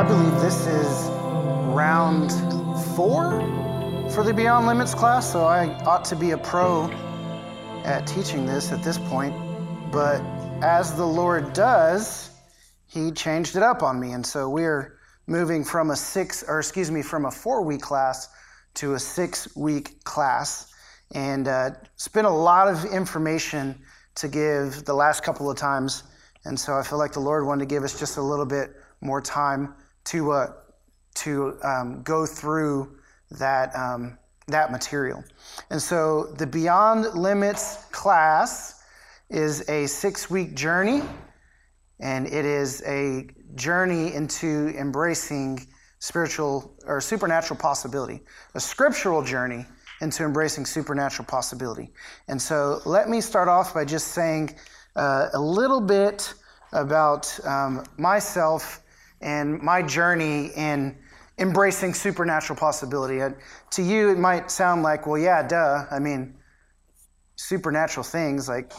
I believe this is round four for the Beyond Limits class, so I ought to be a pro at teaching this at this point. But as the Lord does, He changed it up on me. And so we're moving from a six, or excuse me, from a four week class to a six week class. And uh, spent a lot of information to give the last couple of times. And so I feel like the Lord wanted to give us just a little bit more time to uh, to um, go through that um, that material. And so the Beyond Limits class is a six week journey, and it is a journey into embracing spiritual or supernatural possibility, a scriptural journey into embracing supernatural possibility. And so let me start off by just saying uh, a little bit about um, myself and my journey in embracing supernatural possibility. Uh, to you, it might sound like, well, yeah, duh. I mean, supernatural things like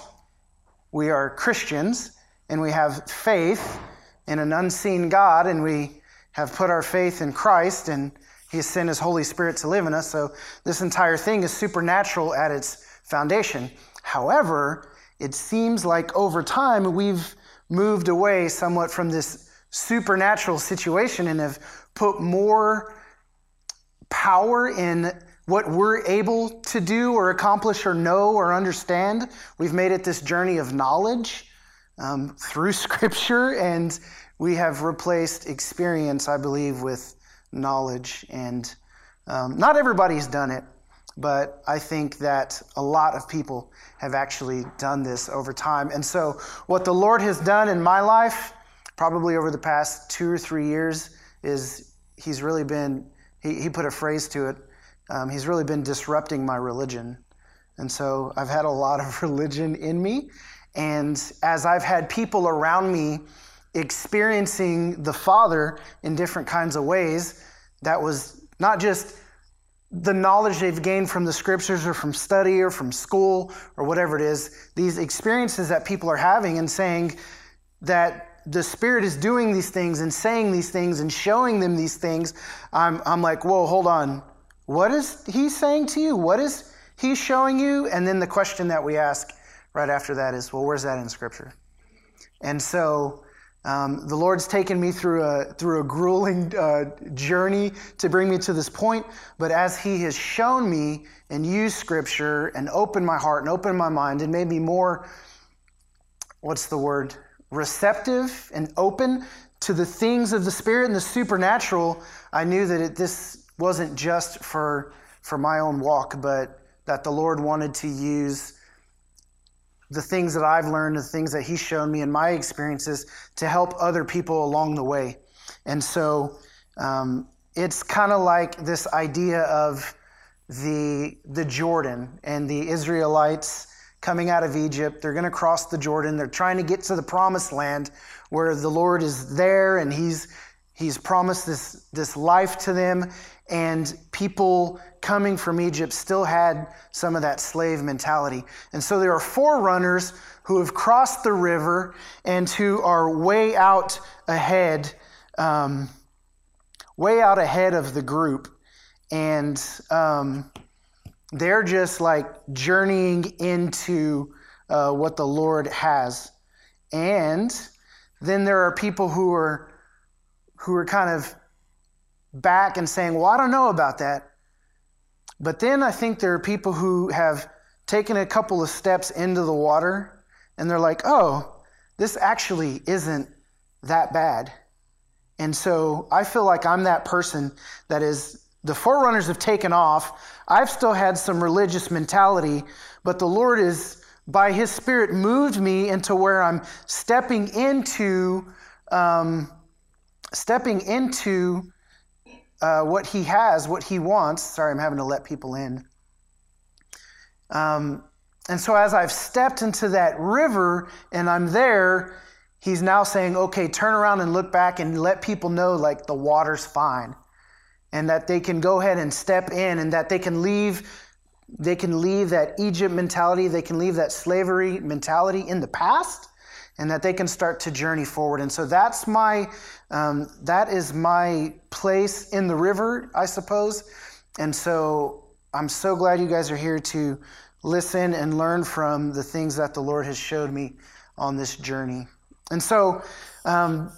we are Christians and we have faith in an unseen God and we have put our faith in Christ and He has sent His Holy Spirit to live in us. So this entire thing is supernatural at its foundation. However, it seems like over time we've moved away somewhat from this supernatural situation and have put more power in what we're able to do or accomplish or know or understand. We've made it this journey of knowledge um, through Scripture, and we have replaced experience, I believe, with knowledge. And um, not everybody's done it, but I think that a lot of people have actually done this over time. And so, what the Lord has done in my life, probably over the past two or three years, is He's really been, He, he put a phrase to it, um, He's really been disrupting my religion. And so, I've had a lot of religion in me. And as I've had people around me experiencing the Father in different kinds of ways, that was not just the knowledge they've gained from the scriptures or from study or from school or whatever it is, these experiences that people are having and saying that the Spirit is doing these things and saying these things and showing them these things, I'm, I'm like, whoa, hold on. What is He saying to you? What is He showing you? And then the question that we ask right after that is, well, where's that in Scripture? And so um, the Lord's taken me through a through a grueling uh, journey to bring me to this point. But as He has shown me and used Scripture and opened my heart and opened my mind and made me more, what's the word, receptive and open to the things of the Spirit and the supernatural, I knew that it, this wasn't just for for my own walk, but that the Lord wanted to use the things that I've learned, the things that He's shown me in my experiences to help other people along the way. And so um, it's kind of like this idea of the, the Jordan and the Israelites coming out of Egypt. They're going to cross the Jordan. They're trying to get to the promised land where the Lord is there and He's He's promised this, this life to them, and people coming from Egypt still had some of that slave mentality. And so there are forerunners who have crossed the river and who are way out ahead, um, way out ahead of the group. And um, they're just like journeying into uh, what the Lord has. And then there are people who are who are kind of back and saying, Well, I don't know about that. But then I think there are people who have taken a couple of steps into the water and they're like, Oh, this actually isn't that bad. And so I feel like I'm that person that is, the forerunners have taken off. I've still had some religious mentality, but the Lord is, by His Spirit, moved me into where I'm stepping into. Um, stepping into uh, what he has, what he wants. Sorry, I'm having to let people in. Um, and so as I've stepped into that river and I'm there, he's now saying, okay, turn around and look back and let people know like the water's fine. And that they can go ahead and step in and that they can leave they can leave that Egypt mentality, they can leave that slavery mentality in the past and that they can start to journey forward. And so that's my um, that is my place in the river, I suppose. And so I'm so glad you guys are here to listen and learn from the things that the Lord has showed me on this journey. And so um,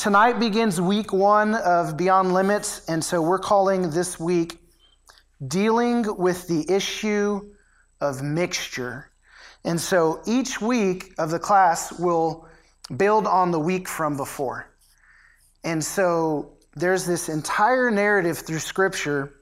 tonight begins week one of Beyond Limits. And so we're calling this week Dealing with the Issue of Mixture. And so each week of the class will build on the week from before. And so there's this entire narrative through Scripture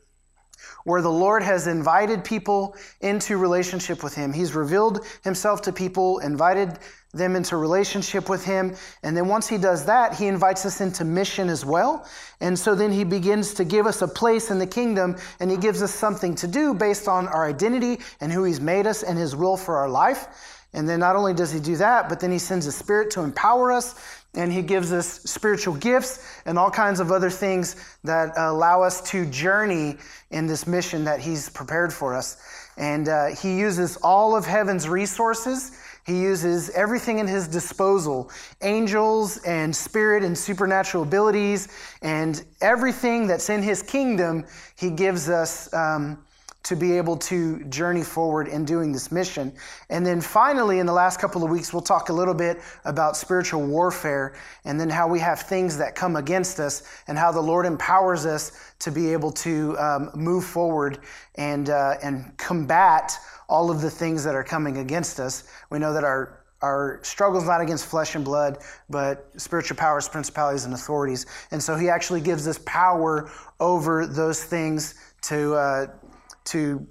where the Lord has invited people into relationship with Him. He's revealed Himself to people, invited them into relationship with Him. And then once He does that, He invites us into mission as well. And so then He begins to give us a place in the kingdom and He gives us something to do based on our identity and who He's made us and His will for our life. And then not only does He do that, but then He sends a Spirit to empower us and He gives us spiritual gifts and all kinds of other things that allow us to journey in this mission that He's prepared for us. And uh, He uses all of heaven's resources. He uses everything in his disposal angels and spirit and supernatural abilities, and everything that's in his kingdom, he gives us um, to be able to journey forward in doing this mission. And then finally, in the last couple of weeks, we'll talk a little bit about spiritual warfare and then how we have things that come against us and how the Lord empowers us to be able to um, move forward and, uh, and combat all of the things that are coming against us. We know that our our struggle is not against flesh and blood, but spiritual powers, principalities, and authorities. And so he actually gives us power over those things to, uh, to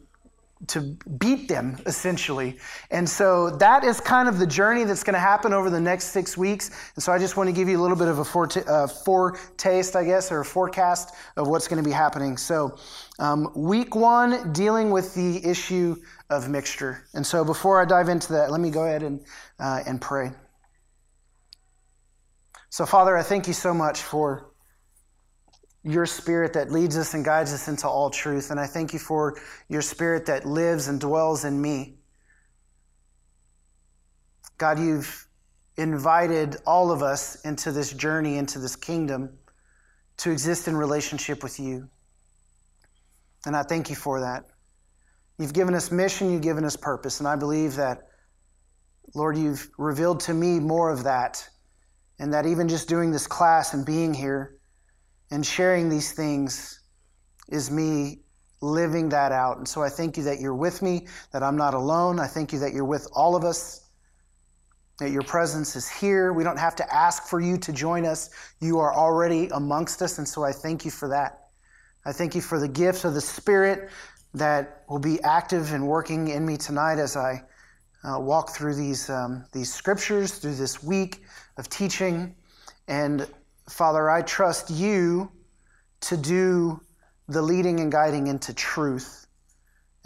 to beat them essentially and so that is kind of the journey that's going to happen over the next six weeks and so i just want to give you a little bit of a foretaste, uh, foretaste i guess or a forecast of what's going to be happening so um, week one dealing with the issue of mixture and so before i dive into that let me go ahead and, uh, and pray so father i thank you so much for your spirit that leads us and guides us into all truth. And I thank you for your spirit that lives and dwells in me. God, you've invited all of us into this journey, into this kingdom, to exist in relationship with you. And I thank you for that. You've given us mission, you've given us purpose. And I believe that, Lord, you've revealed to me more of that. And that even just doing this class and being here, and sharing these things is me living that out. And so I thank you that you're with me, that I'm not alone. I thank you that you're with all of us, that your presence is here. We don't have to ask for you to join us. You are already amongst us. And so I thank you for that. I thank you for the gifts of the Spirit that will be active and working in me tonight as I uh, walk through these, um, these scriptures, through this week of teaching. And Father, I trust you to do the leading and guiding into truth.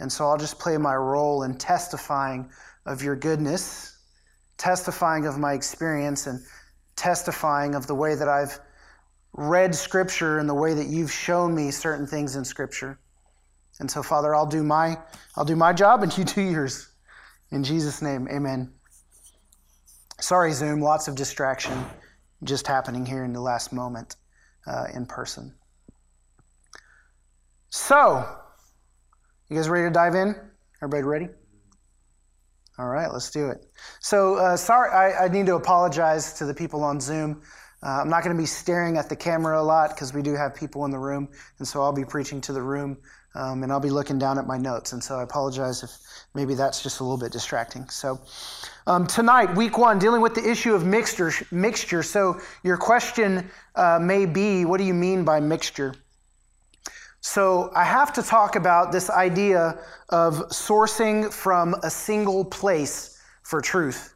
And so I'll just play my role in testifying of your goodness, testifying of my experience, and testifying of the way that I've read Scripture and the way that you've shown me certain things in Scripture. And so, Father, I'll do my I'll do my job and you do yours. In Jesus' name, amen. Sorry, Zoom, lots of distraction just happening here in the last moment uh, in person. So, you guys ready to dive in? Everybody ready? All right, let's do it. So, uh, sorry, I, I, need to apologize to the people on Zoom. Uh, I'm not going to be staring at the camera a lot because we do have people in the room, and so I'll be preaching to the room um, and I'll be looking down at my notes. And so I apologize if maybe that's just a little bit distracting. So um, tonight, week one, dealing with the issue of mixture. Mixture. So your question uh, may be, what do you mean by mixture? So I have to talk about this idea of sourcing from a single place for truth,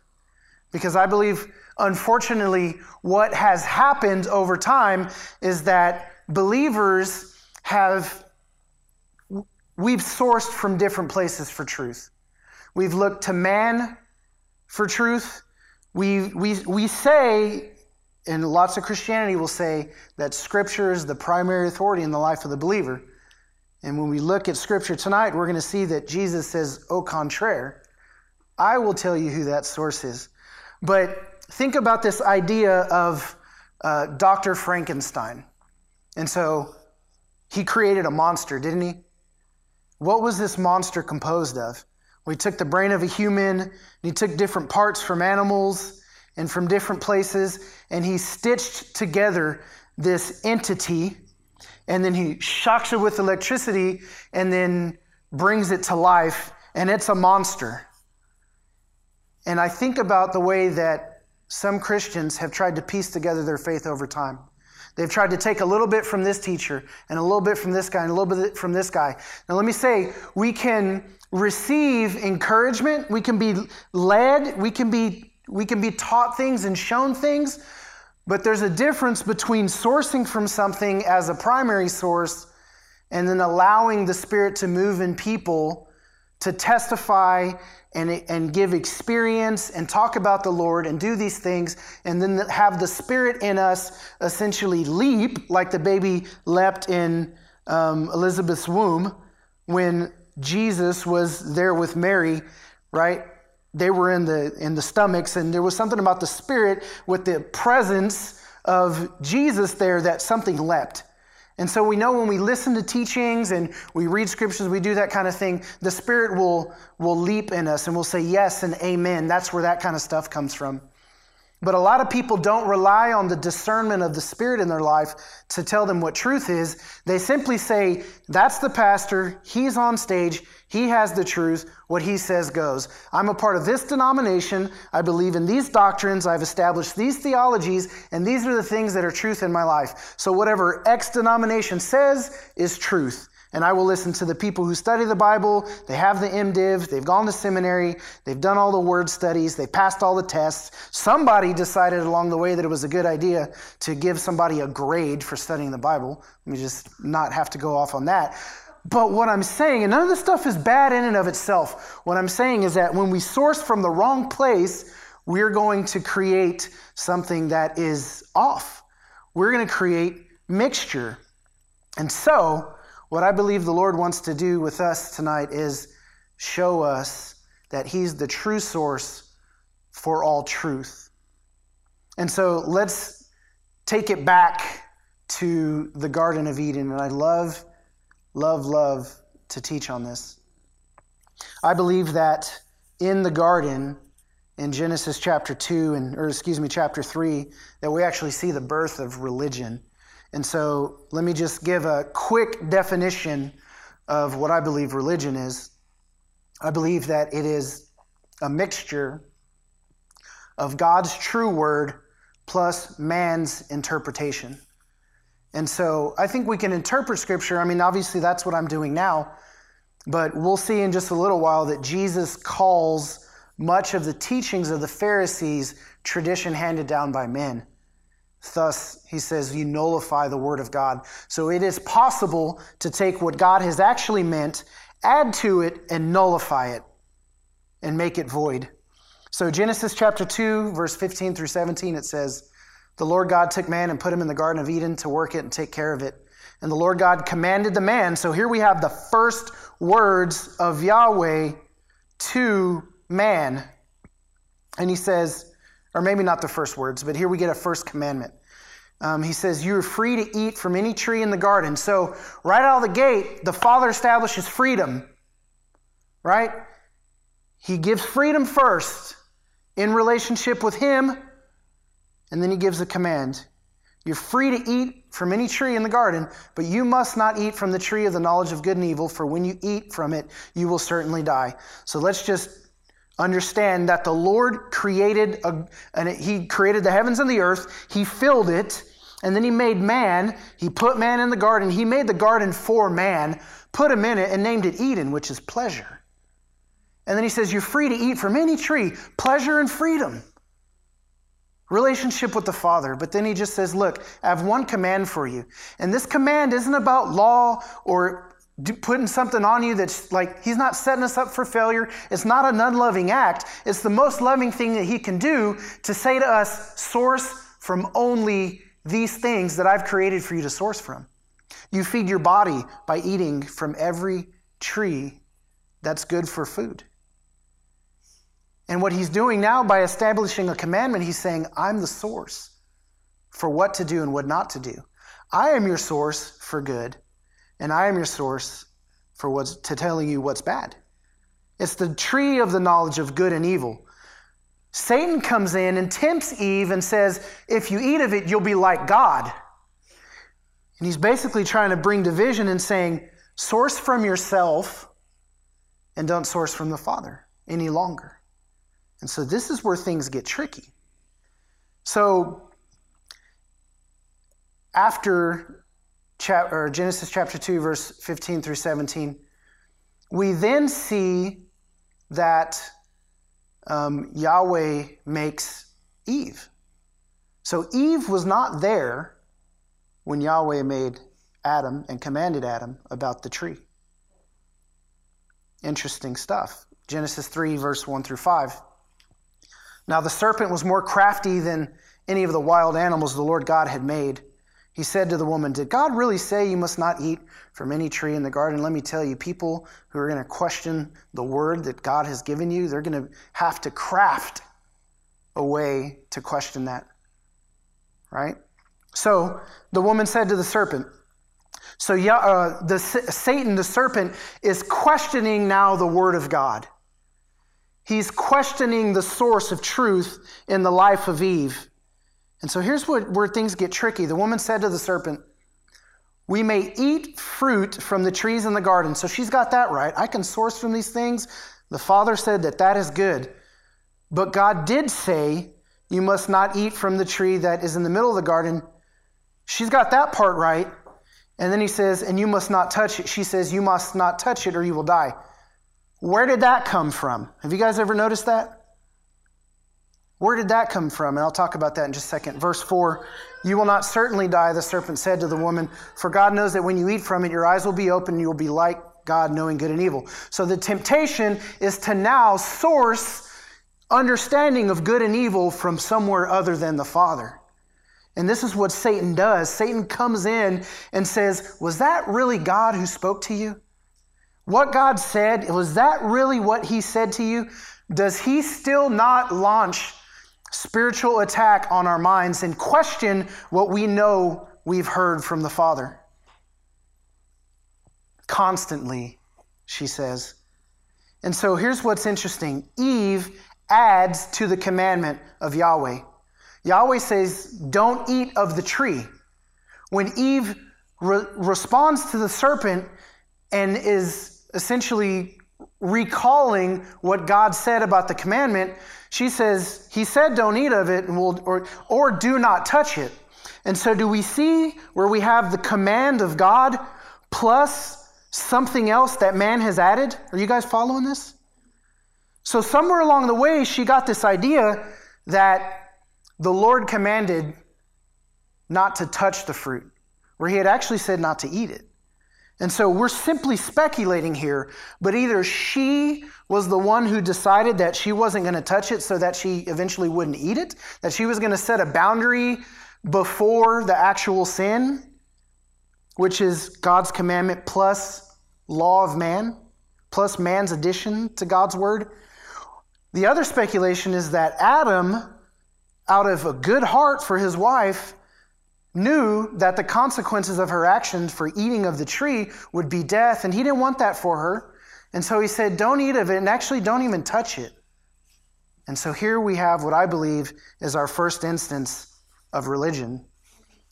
because I believe. Unfortunately, what has happened over time is that believers have We've sourced from different places for truth. We've looked to man for truth. We, we, we say, and lots of Christianity will say, that Scripture is the primary authority in the life of the believer. And when we look at Scripture tonight, we're going to see that Jesus says, au contraire. I will tell you who that source is. But think about this idea of uh, Dr. Frankenstein. And so he created a monster, didn't he? What was this monster composed of? We took the brain of a human, and he took different parts from animals and from different places, and he stitched together this entity, and then he shocks it with electricity, and then brings it to life, and it's a monster. And I think about the way that some Christians have tried to piece together their faith over time. They've tried to take a little bit from this teacher and a little bit from this guy and a little bit from this guy. Now, let me say, we can receive encouragement, we can be led, we can be, we can be taught things and shown things, but there's a difference between sourcing from something as a primary source and then allowing the Spirit to move in people to testify and, and give experience and talk about the Lord and do these things, and then have the Spirit in us essentially leap like the baby leapt in um, Elizabeth's womb when Jesus was there with Mary, right? They were in the in the stomachs, and there was something about the Spirit with the presence of Jesus there that something leapt. And so we know when we listen to teachings and we read scriptures, we do that kind of thing, the Spirit will, will leap in us and we'll say yes and amen. That's where that kind of stuff comes from. But a lot of people don't rely on the discernment of the Spirit in their life to tell them what truth is. They simply say, That's the pastor, he's on stage, he has the truth, what he says goes. I'm a part of this denomination, I believe in these doctrines, I've established these theologies, and these are the things that are truth in my life. So whatever X denomination says is truth and I will listen to the people who study the Bible. They have the MDiv, they've gone to seminary, they've done all the word studies, they passed all the tests. Somebody decided along the way that it was a good idea to give somebody a grade for studying the Bible. Let me just not have to go off on that. But what I'm saying, and none of this stuff is bad in and of itself, what I'm saying is that when we source from the wrong place, we're going to create something that is off. We're going to create mixture. And so, what I believe the Lord wants to do with us tonight is show us that He's the true source for all truth. And so let's take it back to the Garden of Eden. And I love, love, love to teach on this. I believe that in the garden, in Genesis chapter 2, and, or excuse me, chapter 3, that we actually see the birth of religion. And so let me just give a quick definition of what I believe religion is. I believe that it is a mixture of God's true word plus man's interpretation. And so I think we can interpret scripture. I mean, obviously, that's what I'm doing now. But we'll see in just a little while that Jesus calls much of the teachings of the Pharisees tradition handed down by men. Thus, he says, you nullify the word of God. So it is possible to take what God has actually meant, add to it, and nullify it and make it void. So, Genesis chapter 2, verse 15 through 17, it says, The Lord God took man and put him in the Garden of Eden to work it and take care of it. And the Lord God commanded the man. So here we have the first words of Yahweh to man. And he says, or maybe not the first words, but here we get a first commandment. Um, he says, You're free to eat from any tree in the garden. So, right out of the gate, the Father establishes freedom, right? He gives freedom first in relationship with Him, and then He gives a command. You're free to eat from any tree in the garden, but you must not eat from the tree of the knowledge of good and evil, for when you eat from it, you will certainly die. So let's just understand that the Lord created a, and he created the heavens and the earth, he filled it, and then he made man, he put man in the garden, he made the garden for man, put him in it and named it Eden, which is pleasure. And then he says you're free to eat from any tree, pleasure and freedom. Relationship with the Father. But then he just says, Look, I have one command for you. And this command isn't about law or putting something on you that's like he's not setting us up for failure. It's not an unloving act. It's the most loving thing that he can do to say to us source from only these things that i've created for you to source from. You feed your body by eating from every tree that's good for food. And what he's doing now by establishing a commandment, he's saying, I'm the source for what to do and what not to do. I am your source for good, and I am your source for what's to telling you what's bad. It's the tree of the knowledge of good and evil. Satan comes in and tempts Eve and says, If you eat of it, you'll be like God. And he's basically trying to bring division and saying, Source from yourself and don't source from the Father any longer. And so this is where things get tricky. So after chapter, Genesis chapter 2, verse 15 through 17, we then see that um, Yahweh makes Eve. So Eve was not there when Yahweh made Adam and commanded Adam about the tree. Interesting stuff. Genesis 3, verse 1 through 5. Now the serpent was more crafty than any of the wild animals the Lord God had made. He said to the woman, Did God really say you must not eat from any tree in the garden? Let me tell you, people who are going to question the word that God has given you, they're going to have to craft a way to question that. Right? So the woman said to the serpent, so uh, the, Satan, the serpent, is questioning now the word of God. He's questioning the source of truth in the life of Eve. And so here's where things get tricky. The woman said to the serpent, We may eat fruit from the trees in the garden. So she's got that right. I can source from these things. The father said that that is good. But God did say, You must not eat from the tree that is in the middle of the garden. She's got that part right. And then he says, And you must not touch it. She says, You must not touch it or you will die. Where did that come from? Have you guys ever noticed that? Where did that come from? And I'll talk about that in just a second. Verse 4 You will not certainly die, the serpent said to the woman, for God knows that when you eat from it, your eyes will be open, and you will be like God, knowing good and evil. So the temptation is to now source understanding of good and evil from somewhere other than the Father. And this is what Satan does. Satan comes in and says, Was that really God who spoke to you? What God said, was that really what he said to you? Does he still not launch spiritual attack on our minds and question what we know we've heard from the Father. Constantly, she says. And so here's what's interesting Eve adds to the commandment of Yahweh. Yahweh says, Don't eat of the tree. When Eve re- responds to the serpent and is essentially recalling what God said about the commandment, she says, He said, don't eat of it, and we'll, or, or do not touch it. And so, do we see where we have the command of God plus something else that man has added? Are you guys following this? So, somewhere along the way, she got this idea that the Lord commanded not to touch the fruit, where He had actually said not to eat it. And so we're simply speculating here, but either she was the one who decided that she wasn't going to touch it so that she eventually wouldn't eat it, that she was going to set a boundary before the actual sin, which is God's commandment plus law of man, plus man's addition to God's word. The other speculation is that Adam, out of a good heart for his wife, knew that the consequences of her actions for eating of the tree would be death, and he didn't want that for her. And so he said, Don't eat of it, and actually don't even touch it. And so here we have what I believe is our first instance of religion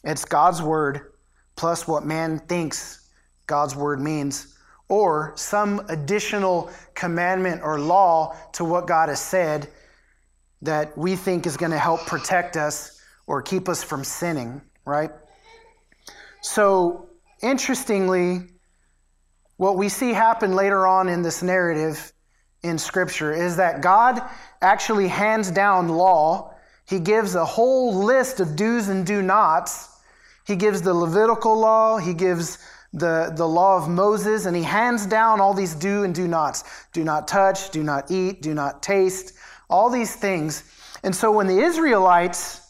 it's God's word plus what man thinks God's word means, or some additional commandment or law to what God has said that we think is going to help protect us or keep us from sinning right? So, interestingly, what we see happen later on in this narrative in Scripture is that God actually hands down law. He gives a whole list of do's and do nots. He gives the Levitical law, he gives the, the law of Moses, and he hands down all these do and do nots. Do not touch, do not eat, do not taste, all these things. And so when the Israelites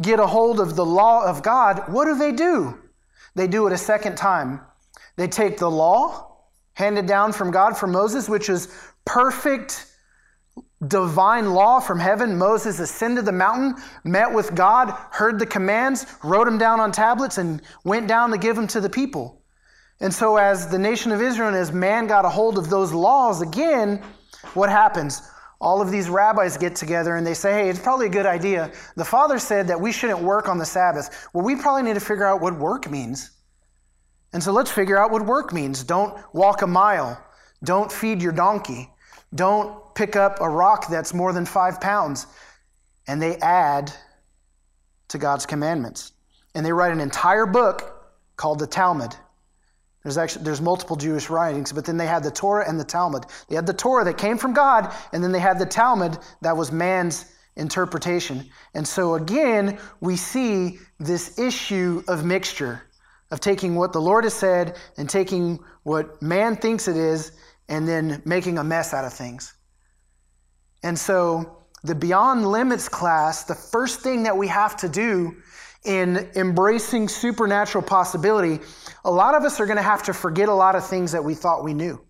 get a hold of the law of God, what do they do? They do it a second time. They take the law handed down from God from Moses, which is perfect divine law from heaven. Moses ascended the mountain, met with God, heard the commands, wrote them down on tablets, and went down to give them to the people. And so, as the nation of Israel and as man got a hold of those laws again, what happens? All of these rabbis get together and they say, hey, it's probably a good idea. The father said that we shouldn't work on the Sabbath. Well, we probably need to figure out what work means. And so let's figure out what work means. Don't walk a mile. Don't feed your donkey. Don't pick up a rock that's more than five pounds. And they add to God's commandments. And they write an entire book called the Talmud. There's actually there's multiple Jewish writings, but then they had the Torah and the Talmud. They had the Torah that came from God, and then they had the Talmud that was man's interpretation. And so again, we see this issue of mixture, of taking what the Lord has said and taking what man thinks it is, and then making a mess out of things. And so the Beyond Limits class, the first thing that we have to do in embracing supernatural possibility, a lot of us are going to have to forget a lot of things that we thought we knew.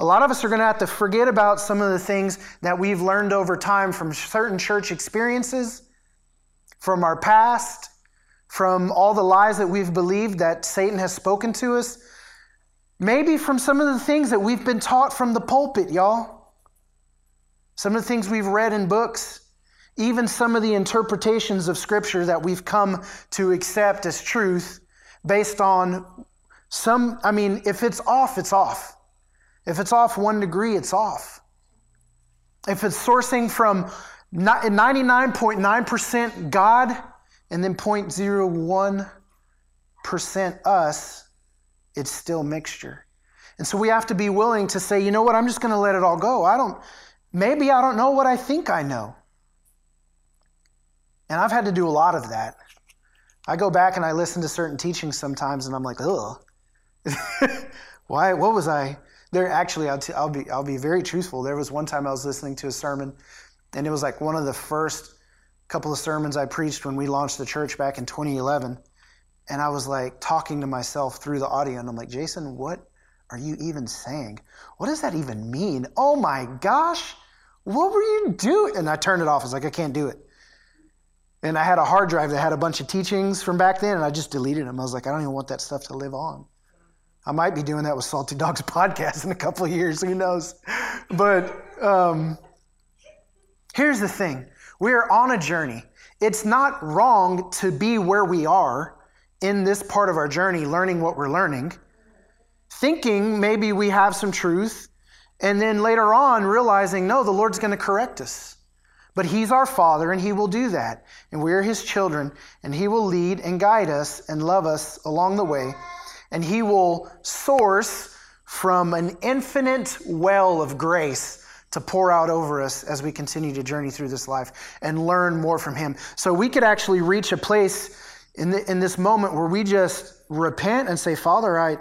A lot of us are going to have to forget about some of the things that we've learned over time from certain church experiences, from our past, from all the lies that we've believed that Satan has spoken to us, maybe from some of the things that we've been taught from the pulpit, y'all. Some of the things we've read in books even some of the interpretations of Scripture that we've come to accept as truth based on some, I mean, if it's off, it's off. If it's off one degree, it's off. If it's sourcing from 99.9% God and then 0.01% us, it's still mixture. And so we have to be willing to say, you know what, I'm just going to let it all go. I don't, maybe I don't know what I think I know. And I've had to do a lot of that. I go back and I listen to certain teachings sometimes, and I'm like, ugh. Why? What was I? There actually, I'll, t- I'll be I'll be very truthful. There was one time I was listening to a sermon, and it was like one of the first couple of sermons I preached when we launched the church back in 2011, and I was like talking to myself through the audio, and I'm like, Jason, what are you even saying? What does that even mean? Oh my gosh, what were you doing? And I turned it off. I was like, I can't do it. And I had a hard drive that had a bunch of teachings from back then, and I just deleted them. I was like, I don't even want that stuff to live on. I might be doing that with Salty Dogs podcast in a couple of years. Who knows? But um, here's the thing we are on a journey. It's not wrong to be where we are in this part of our journey, learning what we're learning, thinking maybe we have some truth, and then later on realizing, no, the Lord's going to correct us. But He's our Father, and He will do that. And we're His children, and He will lead and guide us and love us along the way. And He will source from an infinite well of grace to pour out over us as we continue to journey through this life and learn more from Him. So we could actually reach a place in, the, in this moment where we just repent and say, Father, I,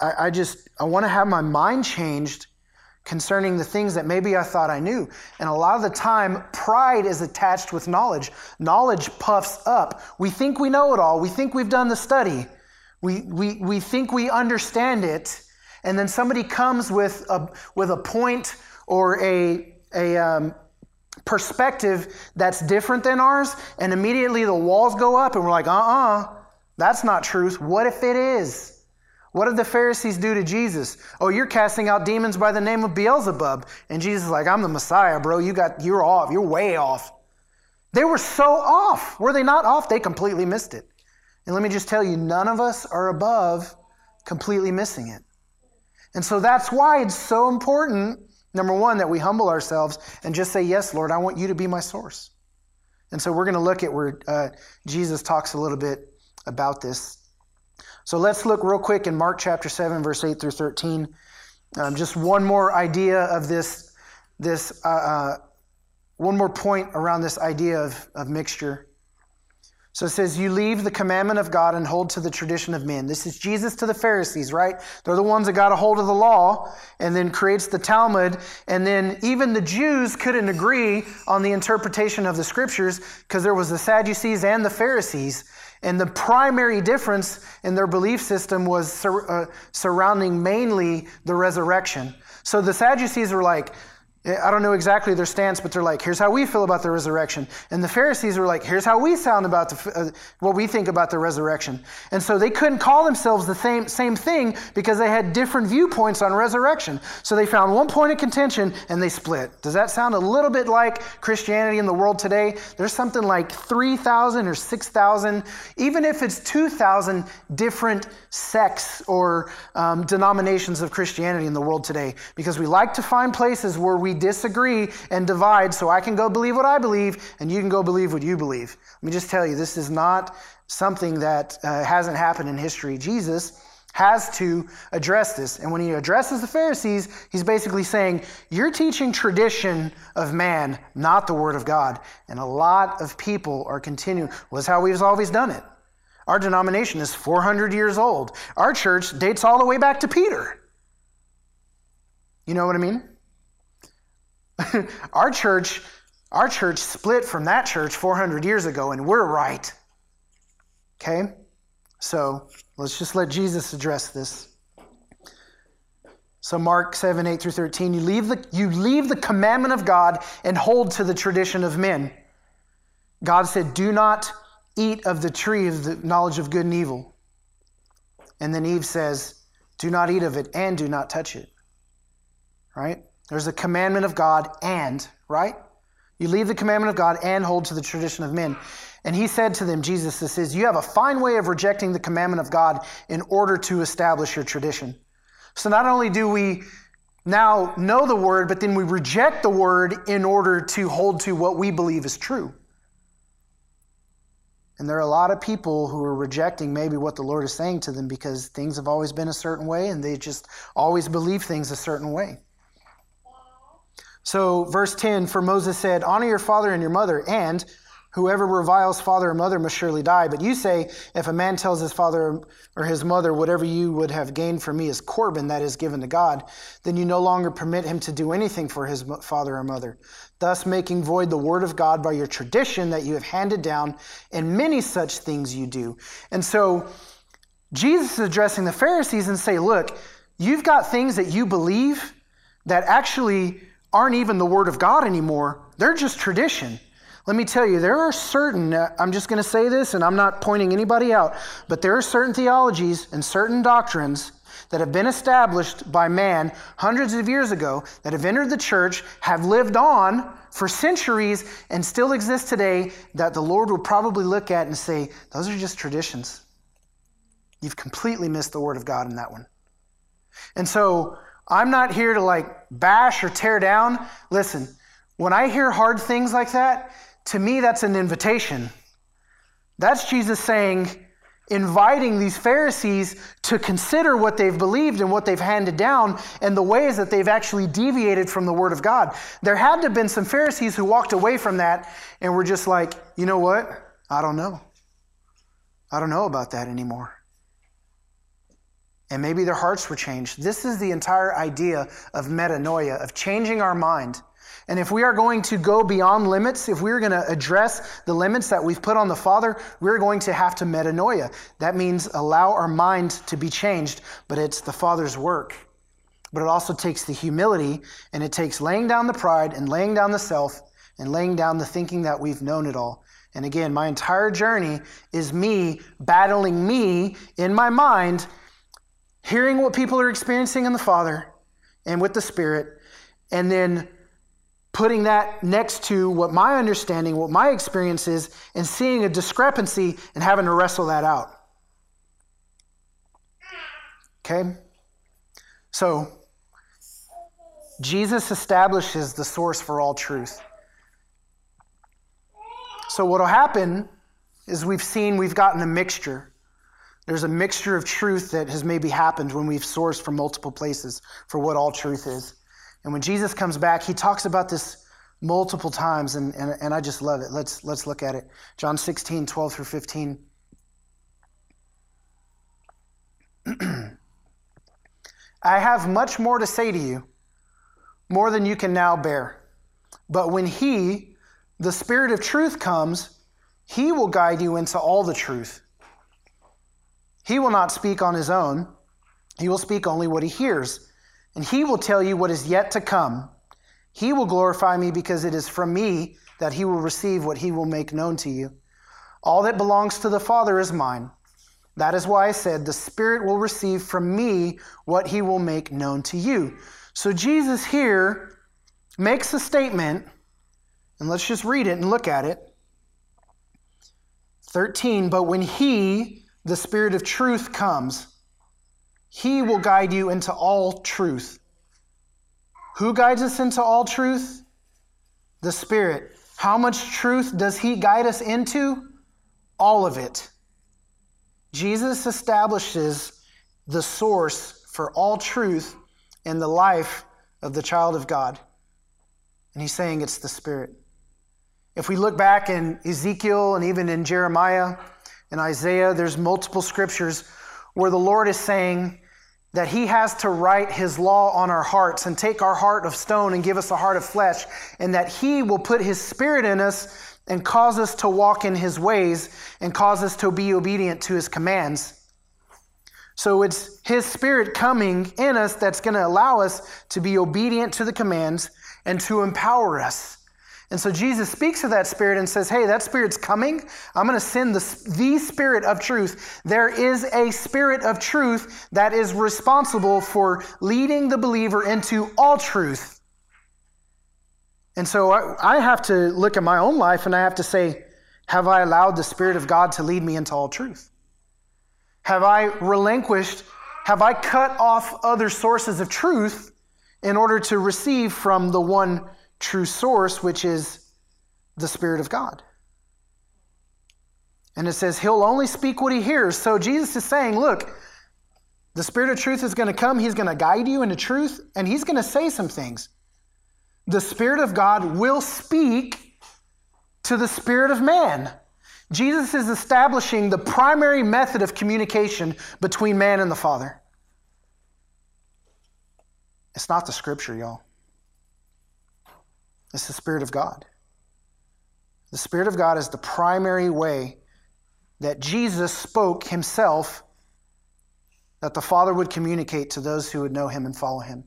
I, I just, I want to have my mind changed concerning the things that maybe I thought I knew. And a lot of the time, pride is attached with knowledge. Knowledge puffs up. We think we know it all. We think we've done the study. We, we, we think we understand it. And then somebody comes with a, with a point or a, a um, perspective that's different than ours. And immediately the walls go up and we're like, uh uh-uh, uh, that's not truth. What if it is? What did the Pharisees do to Jesus? Oh, you're casting out demons by the name of Beelzebub. And Jesus is like, I'm the Messiah, bro. You got you're off. You're way off. They were so off. Were they not off? They completely missed it. And let me just tell you, none of us are above completely missing it. And so that's why it's so important, number one, that we humble ourselves and just say, Yes, Lord, I want you to be my source. And so we're going to look at where uh, Jesus talks a little bit about this so let's look real quick in Mark chapter 7, verse 8 through 13. Um, just one more idea of this, this uh, uh, one more point around this idea of, of mixture. So it says, You leave the commandment of God and hold to the tradition of men. This is Jesus to the Pharisees, right? They're the ones that got a hold of the law and then creates the Talmud. And then even the Jews couldn't agree on the interpretation of the scriptures because there was the Sadducees and the Pharisees. And the primary difference in their belief system was sur- uh, surrounding mainly the resurrection. So the Sadducees were like, I don't know exactly their stance, but they're like, here's how we feel about the resurrection. And the Pharisees were like, here's how we sound about the, uh, what we think about the resurrection. And so they couldn't call themselves the same, same thing because they had different viewpoints on resurrection. So they found one point of contention and they split. Does that sound a little bit like Christianity in the world today? There's something like 3,000 or 6,000, even if it's 2,000 different sects or um, denominations of Christianity in the world today because we like to find places where we we disagree and divide so I can go believe what I believe and you can go believe what you believe. Let me just tell you, this is not something that uh, hasn't happened in history. Jesus has to address this. And when he addresses the Pharisees, he's basically saying, You're teaching tradition of man, not the Word of God. And a lot of people are continuing. Was how we've always done it. Our denomination is 400 years old. Our church dates all the way back to Peter. You know what I mean? our church, our church split from that church 400 years ago, and we're right. Okay? So let's just let Jesus address this. So Mark 7, 8 through 13, you leave, the, you leave the commandment of God and hold to the tradition of men. God said, Do not eat of the tree of the knowledge of good and evil. And then Eve says, Do not eat of it and do not touch it. Right? There's a commandment of God and, right? You leave the commandment of God and hold to the tradition of men. And he said to them, Jesus, this is, you have a fine way of rejecting the commandment of God in order to establish your tradition. So not only do we now know the word, but then we reject the word in order to hold to what we believe is true. And there are a lot of people who are rejecting maybe what the Lord is saying to them because things have always been a certain way and they just always believe things a certain way. So, verse 10 For Moses said, Honor your father and your mother, and whoever reviles father or mother must surely die. But you say, If a man tells his father or his mother, Whatever you would have gained from me is Corban, that is given to God, then you no longer permit him to do anything for his father or mother, thus making void the word of God by your tradition that you have handed down, and many such things you do. And so, Jesus is addressing the Pharisees and say, Look, you've got things that you believe that actually aren't even the Word of God anymore, they're just tradition. Let me tell you, there are certain, uh, I'm just going to say this and I'm not pointing anybody out, but there are certain theologies and certain doctrines that have been established by man hundreds of years ago that have entered the church, have lived on for centuries, and still exist today that the Lord will probably look at and say, Those are just traditions. You've completely missed the Word of God in that one. And so, I'm not here to like bash or tear down. Listen, when I hear hard things like that, to me, that's an invitation. That's Jesus saying, inviting these Pharisees to consider what they've believed and what they've handed down and the ways that they've actually deviated from the Word of God. There had to have been some Pharisees who walked away from that and were just like, you know what? I don't know. I don't know about that anymore and maybe their hearts were changed. This is the entire idea of metanoia, of changing our mind. And if we are going to go beyond limits, if we're going to address the limits that we've put on the Father, we're going to have to metanoia. That means allow our mind to be changed, but it's the Father's work. But it also takes the humility and it takes laying down the pride and laying down the self and laying down the thinking that we've known it all. And again, my entire journey is me battling me in my mind hearing what people are experiencing in the Father and with the Spirit, and then putting that next to what my understanding, what my experience is, and seeing a discrepancy and having to wrestle that out. Okay? So, Jesus establishes the source for all truth. So, what will happen is we've seen we've gotten a mixture. There's a mixture of truth that has maybe happened when we've sourced from multiple places for what all truth is. And when Jesus comes back, he talks about this multiple times, and, and, and I just love it. Let's, let's look at it. John 16, 12 through 15. I have much more to say to you, more than you can now bear. But when He, the Spirit of truth, comes, He will guide you into all the truth. He will not speak on his own, he will speak only what he hears, and he will tell you what is yet to come. He will glorify me because it is from me that he will receive what he will make known to you. All that belongs to the Father is mine. That is why I said, The Spirit will receive from me what he will make known to you. So Jesus here makes a statement, and let's just read it and look at it. 13, but when he, the Spirit of truth, comes, he will guide you into all truth. Who guides us into all truth? The Spirit. How much truth does he guide us into? All of it. Jesus establishes the source for all truth in the life of the child of God. And he's saying it's the Spirit. If we look back in Ezekiel and even in Jeremiah and Isaiah, there's multiple scriptures where the Lord is saying that he has to write his law on our hearts and take our heart of stone and give us a heart of flesh, and that he will put his spirit in us and cause us to walk in his ways and cause us to be obedient to his commands. So it's his spirit coming in us that's going to allow us to be obedient to the commands and to empower us. And so Jesus speaks of that spirit and says, Hey, that spirit's coming. I'm going to send the, the spirit of truth. There is a spirit of truth that is responsible for leading the believer into all truth. And so I, I have to look at my own life and I have to say, have I allowed the Spirit of God to lead me into all truth? Have I relinquished, have I cut off other sources of truth in order to receive from the one true source, which is the Spirit of God? And it says, He'll only speak what He hears. So Jesus is saying, Look, the Spirit of truth is going to come, He's going to guide you into truth, and He's going to say some things the Spirit of God will speak to the Spirit of man. Jesus is establishing the primary method of communication between man and the Father. It's not the Scripture, y'all. It's the Spirit of God. The Spirit of God is the primary way that Jesus spoke himself that the Father would communicate to those who would know him and follow him.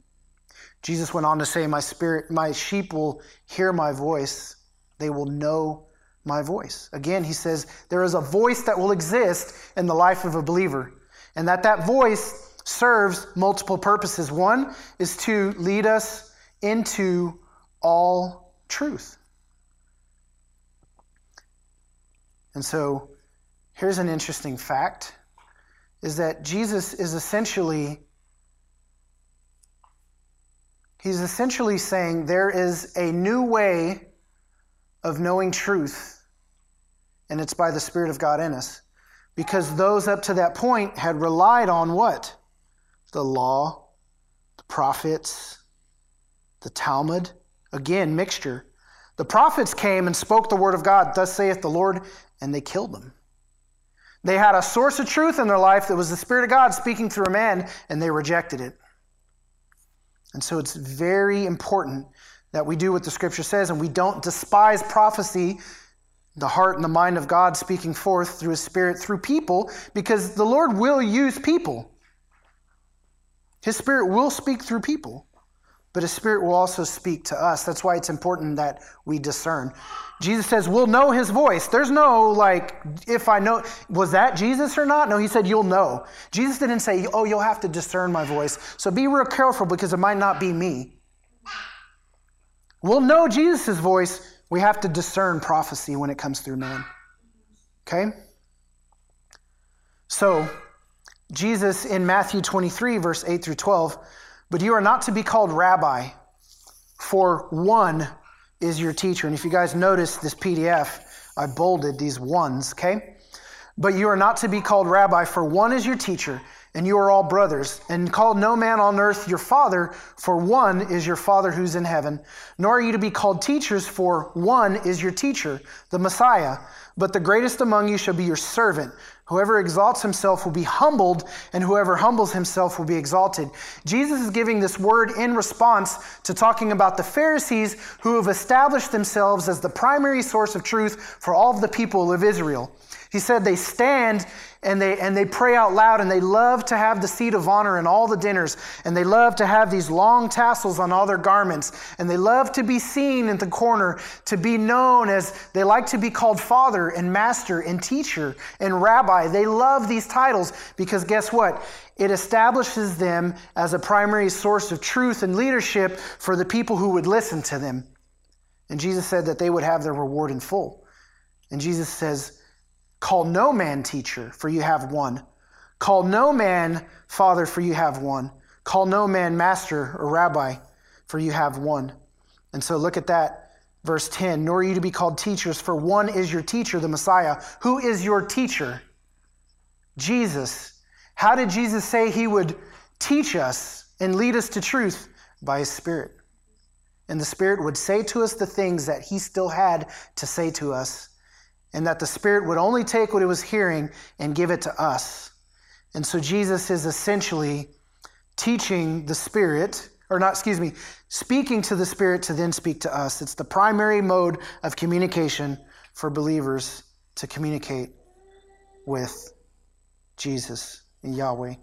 Jesus went on to say, My spirit, my sheep will hear my voice. They will know my voice. Again, he says, there is a voice that will exist in the life of a believer, and that that voice serves multiple purposes. One is to lead us into all truth. And so here's an interesting fact is that Jesus is essentially He's essentially saying there is a new way of knowing truth, and it's by the Spirit of God in us. Because those up to that point had relied on what? The law, the prophets, the Talmud. Again, mixture. The prophets came and spoke the word of God, thus saith the Lord, and they killed them. They had a source of truth in their life that was the Spirit of God speaking through a man, and they rejected it. And so it's very important that we do what the scripture says and we don't despise prophecy, the heart and the mind of God speaking forth through his spirit through people, because the Lord will use people. His spirit will speak through people but his spirit will also speak to us. That's why it's important that we discern. Jesus says, We'll know his voice. There's no, like, if I know, was that Jesus or not? No, he said, You'll know. Jesus didn't say, Oh, you'll have to discern my voice. So be real careful because it might not be me. We'll know Jesus' voice. We have to discern prophecy when it comes through man. Okay? So, Jesus in Matthew 23, verse 8 through 12, but you are not to be called rabbi, for one is your teacher. And if you guys notice this PDF, I bolded these ones, okay? But you are not to be called rabbi, for one is your teacher, and you are all brothers. And call no man on earth your father, for one is your father who's in heaven. Nor are you to be called teachers, for one is your teacher, the Messiah. But the greatest among you shall be your servant. Whoever exalts himself will be humbled, and whoever humbles himself will be exalted. Jesus is giving this word in response to talking about the Pharisees who have established themselves as the primary source of truth for all of the people of Israel. He said they stand and they and they pray out loud and they love to have the seat of honor in all the dinners. And they love to have these long tassels on all their garments. And they love to be seen in the corner to be known as they like to be called father and master and teacher and rabbi. They love these titles because guess what? It establishes them as a primary source of truth and leadership for the people who would listen to them. And Jesus said that they would have their reward in full. And Jesus says Call no man teacher, for you have one. Call no man father, for you have one. Call no man master or rabbi, for you have one. And so look at that. Verse 10 Nor are you to be called teachers, for one is your teacher, the Messiah. Who is your teacher? Jesus. How did Jesus say he would teach us and lead us to truth? By his Spirit. And the Spirit would say to us the things that he still had to say to us and that the Spirit would only take what it was hearing and give it to us. And so Jesus is essentially teaching the Spirit, or not, excuse me, speaking to the Spirit to then speak to us. It's the primary mode of communication for believers to communicate with Jesus and Yahweh.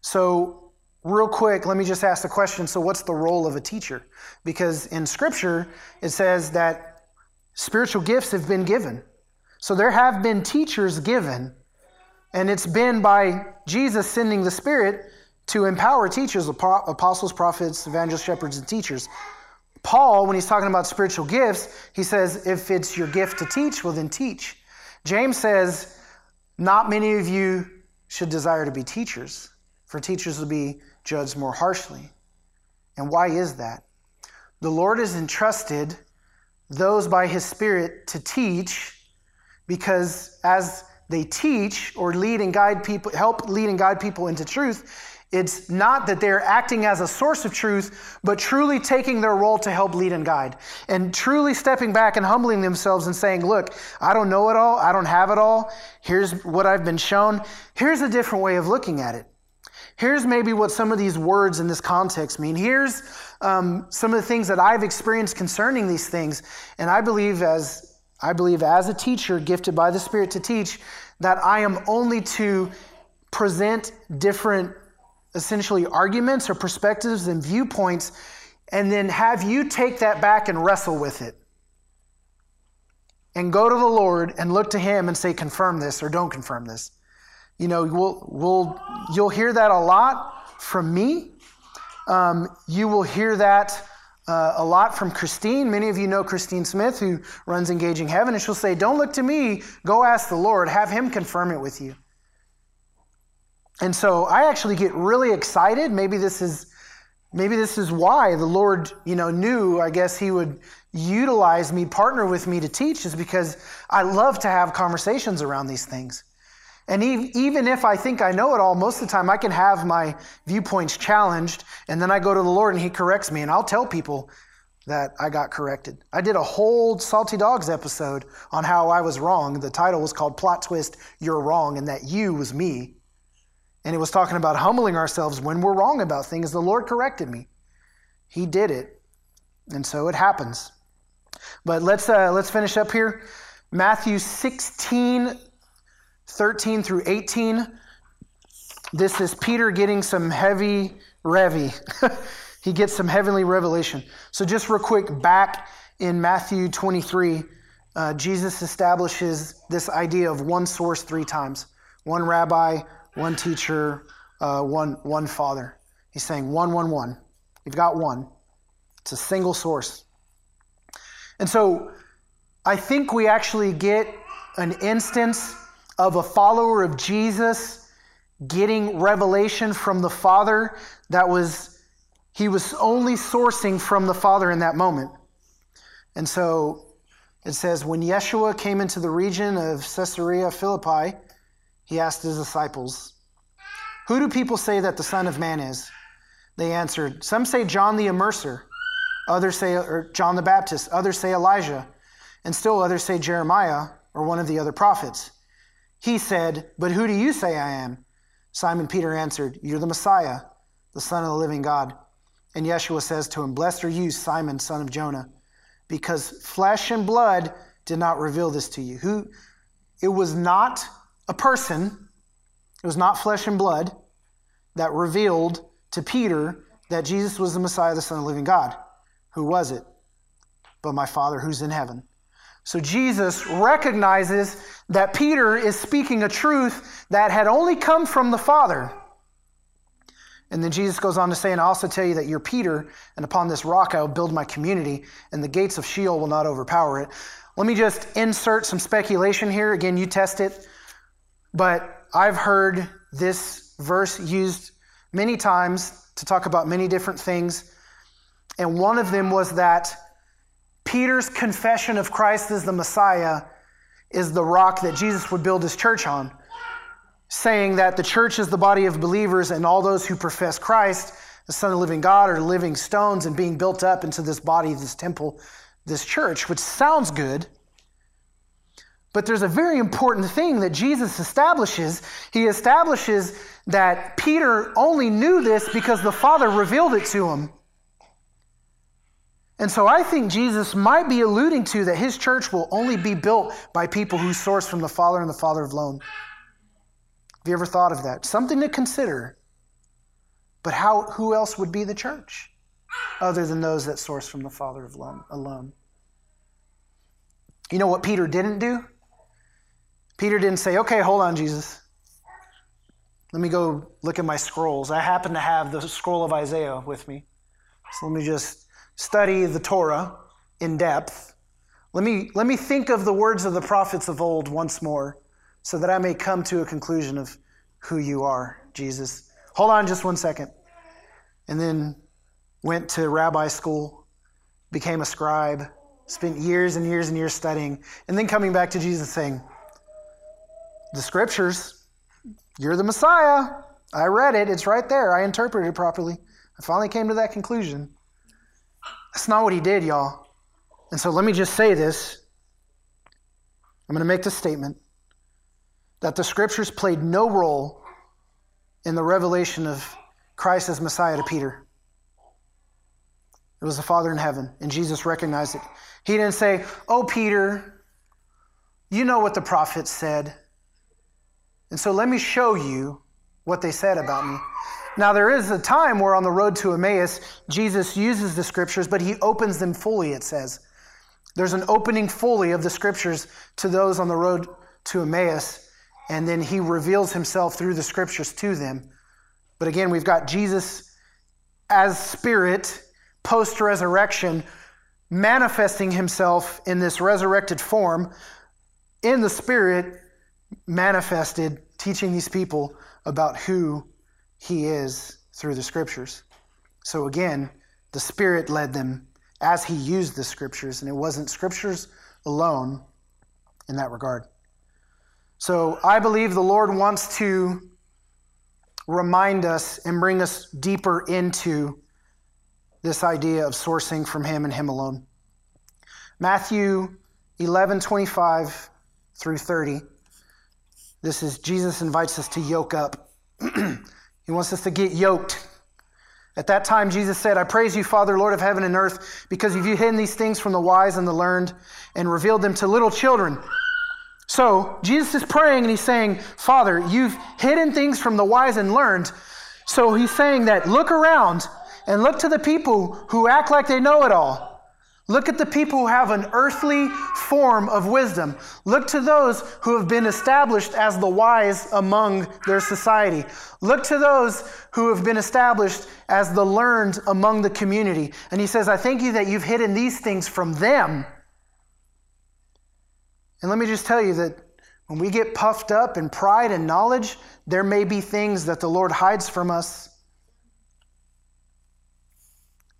So, real quick, let me just ask the question so, what's the role of a teacher? Because in Scripture, it says that Spiritual gifts have been given. So there have been teachers given, and it's been by Jesus sending the Spirit to empower teachers, apostles, prophets, evangelists, shepherds, and teachers. Paul, when he's talking about spiritual gifts, he says, if it's your gift to teach, well, then teach. James says, not many of you should desire to be teachers, for teachers will be judged more harshly. And why is that? The Lord has entrusted those by his Spirit to teach, because as they teach or lead and guide people, help lead and guide people into truth, it's not that they're acting as a source of truth, but truly taking their role to help lead and guide. And truly stepping back and humbling themselves and saying, Look, I don't know it all. I don't have it all. Here's what I've been shown. Here's a different way of looking at it. Here's maybe what some of these words in this context mean. Here's um, some of the things that I've experienced concerning these things. And I believe as I believe as a teacher gifted by the Spirit to teach, that I am only to present different essentially arguments or perspectives and viewpoints, and then have you take that back and wrestle with it. And go to the Lord and look to Him and say, confirm this or don't confirm this. You know, we'll, we'll, you'll hear that a lot from me. Um, you will hear that uh, a lot from Christine. Many of you know Christine Smith, who runs Engaging Heaven, and she'll say, Don't look to me, go ask the Lord, have Him confirm it with you. And so I actually get really excited. Maybe this is. Maybe this is why the Lord, you know, knew, I guess he would utilize me, partner with me to teach, is because I love to have conversations around these things. And even if I think I know it all, most of the time I can have my viewpoints challenged, and then I go to the Lord and He corrects me, and I'll tell people that I got corrected. I did a whole Salty Dogs episode on how I was wrong. The title was called Plot Twist You're Wrong, and that you was me. And it was talking about humbling ourselves when we're wrong about things. The Lord corrected me. He did it. And so it happens. But let's, uh, let's finish up here. Matthew 16, 13 through 18, this is Peter getting some heavy revy. he gets some heavenly revelation. So, just real quick, back in Matthew 23, uh, Jesus establishes this idea of one source three times one rabbi, one teacher, uh, one, one father. He's saying one, one, one. You've got one, it's a single source. And so, I think we actually get an instance of a follower of Jesus getting revelation from the Father that was, he was only sourcing from the Father in that moment. And so it says, when Yeshua came into the region of Caesarea Philippi, he asked his disciples, Who do people say that the Son of Man is? They answered, Some say John the Immerser, others say or John the Baptist, others say Elijah, and still others say Jeremiah or one of the other prophets. He said, But who do you say I am? Simon Peter answered, You're the Messiah, the Son of the living God. And Yeshua says to him, Blessed are you, Simon, son of Jonah, because flesh and blood did not reveal this to you. Who it was not a person, it was not flesh and blood, that revealed to Peter that Jesus was the Messiah, the Son of the living God. Who was it? But my Father who's in heaven. So Jesus recognizes that Peter is speaking a truth that had only come from the Father. And then Jesus goes on to say, And I also tell you that you're Peter, and upon this rock I will build my community, and the gates of Sheol will not overpower it. Let me just insert some speculation here. Again, you test it. But I've heard this verse used many times to talk about many different things. And one of them was that Peter's confession of Christ as the Messiah is the rock that Jesus would build his church on, saying that the church is the body of believers and all those who profess Christ, the Son of the living God, are living stones and being built up into this body, this temple, this church, which sounds good. But there's a very important thing that Jesus establishes. He establishes that Peter only knew this because the Father revealed it to him. And so I think Jesus might be alluding to that his church will only be built by people who source from the Father and the Father alone. Have you ever thought of that? Something to consider. But how, who else would be the church other than those that source from the Father alone? You know what Peter didn't do? Peter didn't say, okay, hold on, Jesus. Let me go look at my scrolls. I happen to have the scroll of Isaiah with me. So let me just study the Torah in depth. Let me, let me think of the words of the prophets of old once more so that I may come to a conclusion of who you are, Jesus. Hold on just one second. And then went to rabbi school, became a scribe, spent years and years and years studying, and then coming back to Jesus saying, The scriptures, you're the Messiah. I read it, it's right there. I interpreted it properly. I finally came to that conclusion. That's not what he did, y'all. And so let me just say this. I'm going to make the statement that the scriptures played no role in the revelation of Christ as Messiah to Peter. It was the Father in heaven, and Jesus recognized it. He didn't say, Oh, Peter, you know what the prophets said. And so let me show you what they said about me. Now, there is a time where on the road to Emmaus, Jesus uses the scriptures, but he opens them fully, it says. There's an opening fully of the scriptures to those on the road to Emmaus, and then he reveals himself through the scriptures to them. But again, we've got Jesus as spirit, post resurrection, manifesting himself in this resurrected form, in the spirit, manifested, teaching these people about who he is through the scriptures. So again, the Spirit led them as he used the scriptures, and it wasn't scriptures alone in that regard. So I believe the Lord wants to remind us and bring us deeper into this idea of sourcing from him and him alone. Matthew 11 25 through 30. This is Jesus invites us to yoke up. He wants us to get yoked. At that time, Jesus said, I praise you, Father, Lord of heaven and earth, because you've hidden these things from the wise and the learned and revealed them to little children. So, Jesus is praying and he's saying, Father, you've hidden things from the wise and learned. So, he's saying that look around and look to the people who act like they know it all. Look at the people who have an earthly form of wisdom. Look to those who have been established as the wise among their society. Look to those who have been established as the learned among the community. And he says, I thank you that you've hidden these things from them. And let me just tell you that when we get puffed up in pride and knowledge, there may be things that the Lord hides from us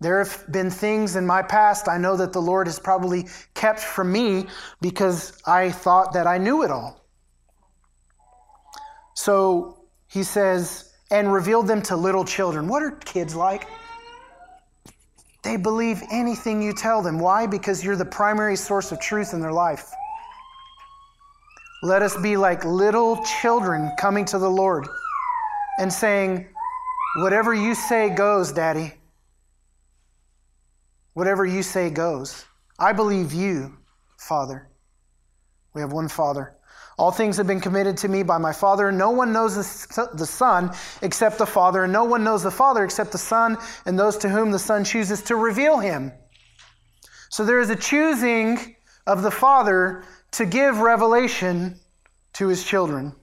there have been things in my past I know that the Lord has probably kept from me because I thought that I knew it all. So he says, and revealed them to little children. What are kids like? They believe anything you tell them. Why? Because you're the primary source of truth in their life. Let us be like little children coming to the Lord and saying, Whatever you say goes, Daddy. Whatever you say goes. I believe you, Father. We have one Father. All things have been committed to me by my Father. No one knows the Son except the Father, and no one knows the Father except the Son and those to whom the Son chooses to reveal him. So there is a choosing of the Father to give revelation to his children.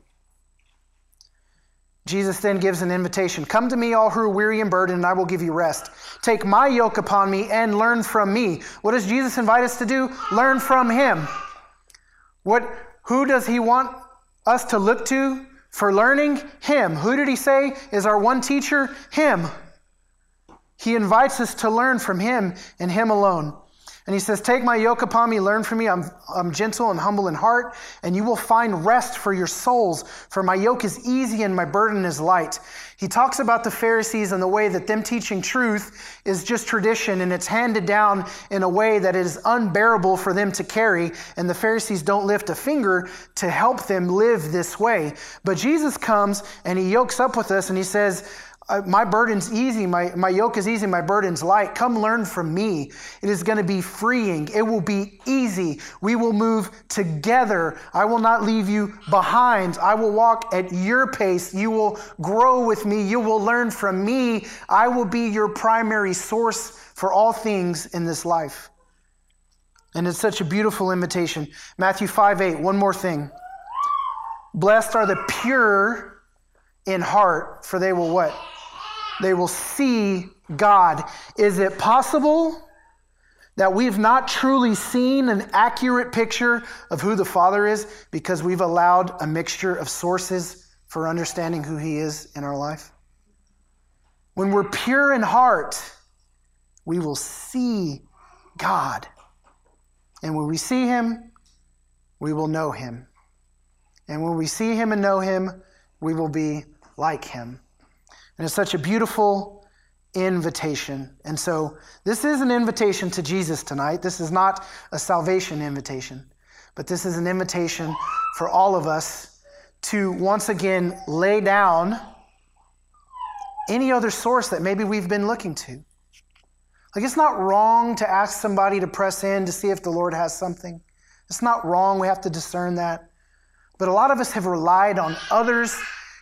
Jesus then gives an invitation Come to me, all who are weary and burdened, and I will give you rest. Take my yoke upon me and learn from me. What does Jesus invite us to do? Learn from him. What who does he want us to look to for learning? Him. Who did he say is our one teacher? Him. He invites us to learn from him and him alone. And he says, Take my yoke upon me, learn from me. I'm, I'm gentle and humble in heart, and you will find rest for your souls. For my yoke is easy and my burden is light. He talks about the Pharisees and the way that them teaching truth is just tradition and it's handed down in a way that is unbearable for them to carry. And the Pharisees don't lift a finger to help them live this way. But Jesus comes and he yokes up with us and he says, my burden's easy, my, my yoke is easy, my burden's light. Come learn from me. It is going to be freeing. It will be easy. We will move together. I will not leave you behind. I will walk at your pace. You will grow with me. You will learn from me. I will be your primary source for all things in this life. And it's such a beautiful invitation. Matthew 5 8, one more thing. Blessed are the pure in heart, for they will what? They will see God. Is it possible that we've not truly seen an accurate picture of who the Father is because we've allowed a mixture of sources for understanding who He is in our life? When we're pure in heart, we will see God. And when we see Him, we will know Him. And when we see Him and know Him, we will be like Him. And it's such a beautiful invitation. And so, this is an invitation to Jesus tonight. This is not a salvation invitation, but this is an invitation for all of us to once again lay down any other source that maybe we've been looking to. Like, it's not wrong to ask somebody to press in to see if the Lord has something. It's not wrong. We have to discern that. But a lot of us have relied on others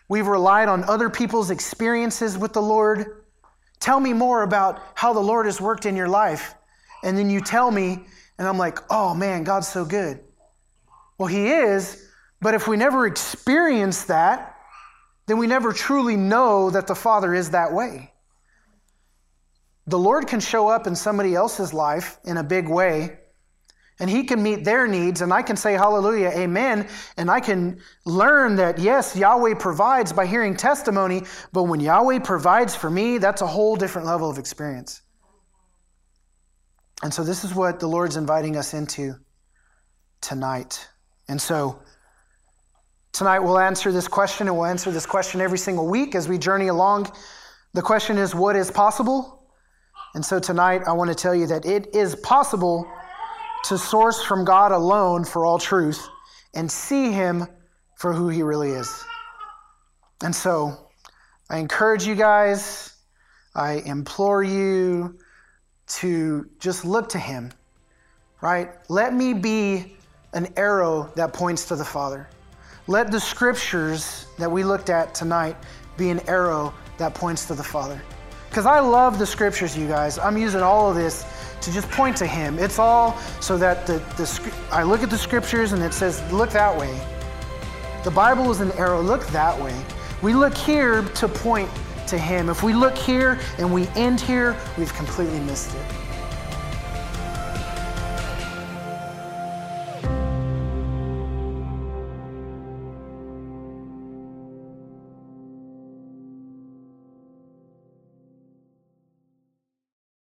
We've relied on other people's experiences with the Lord. Tell me more about how the Lord has worked in your life. And then you tell me, and I'm like, oh man, God's so good. Well, He is, but if we never experience that, then we never truly know that the Father is that way. The Lord can show up in somebody else's life in a big way, and he can meet their needs and i can say hallelujah amen. And i can learn that yes yahweh provides by hearing testimony but when yahweh provides for me that's a whole different level of experience. And so this is what the lord's inviting us into tonight. And so tonight we'll answer this question and we'll answer this question every single week as we journey along. The question is what is possible? And so tonight i want to tell you that it is possible to source from God alone for all truth and see Him for who He really is. And so I encourage you guys, I implore you to just look to Him, right? Let me be an arrow that points to the Father. Let the scriptures that we looked at tonight be an arrow that points to the Father. Because I love the scriptures, you guys. I'm using all of this to just point to Him. It's all so that the, the I look at the scriptures and it says, look that way. The Bible is an arrow, look that way. We look here to point to Him. If we look here and we end here, we've completely missed it.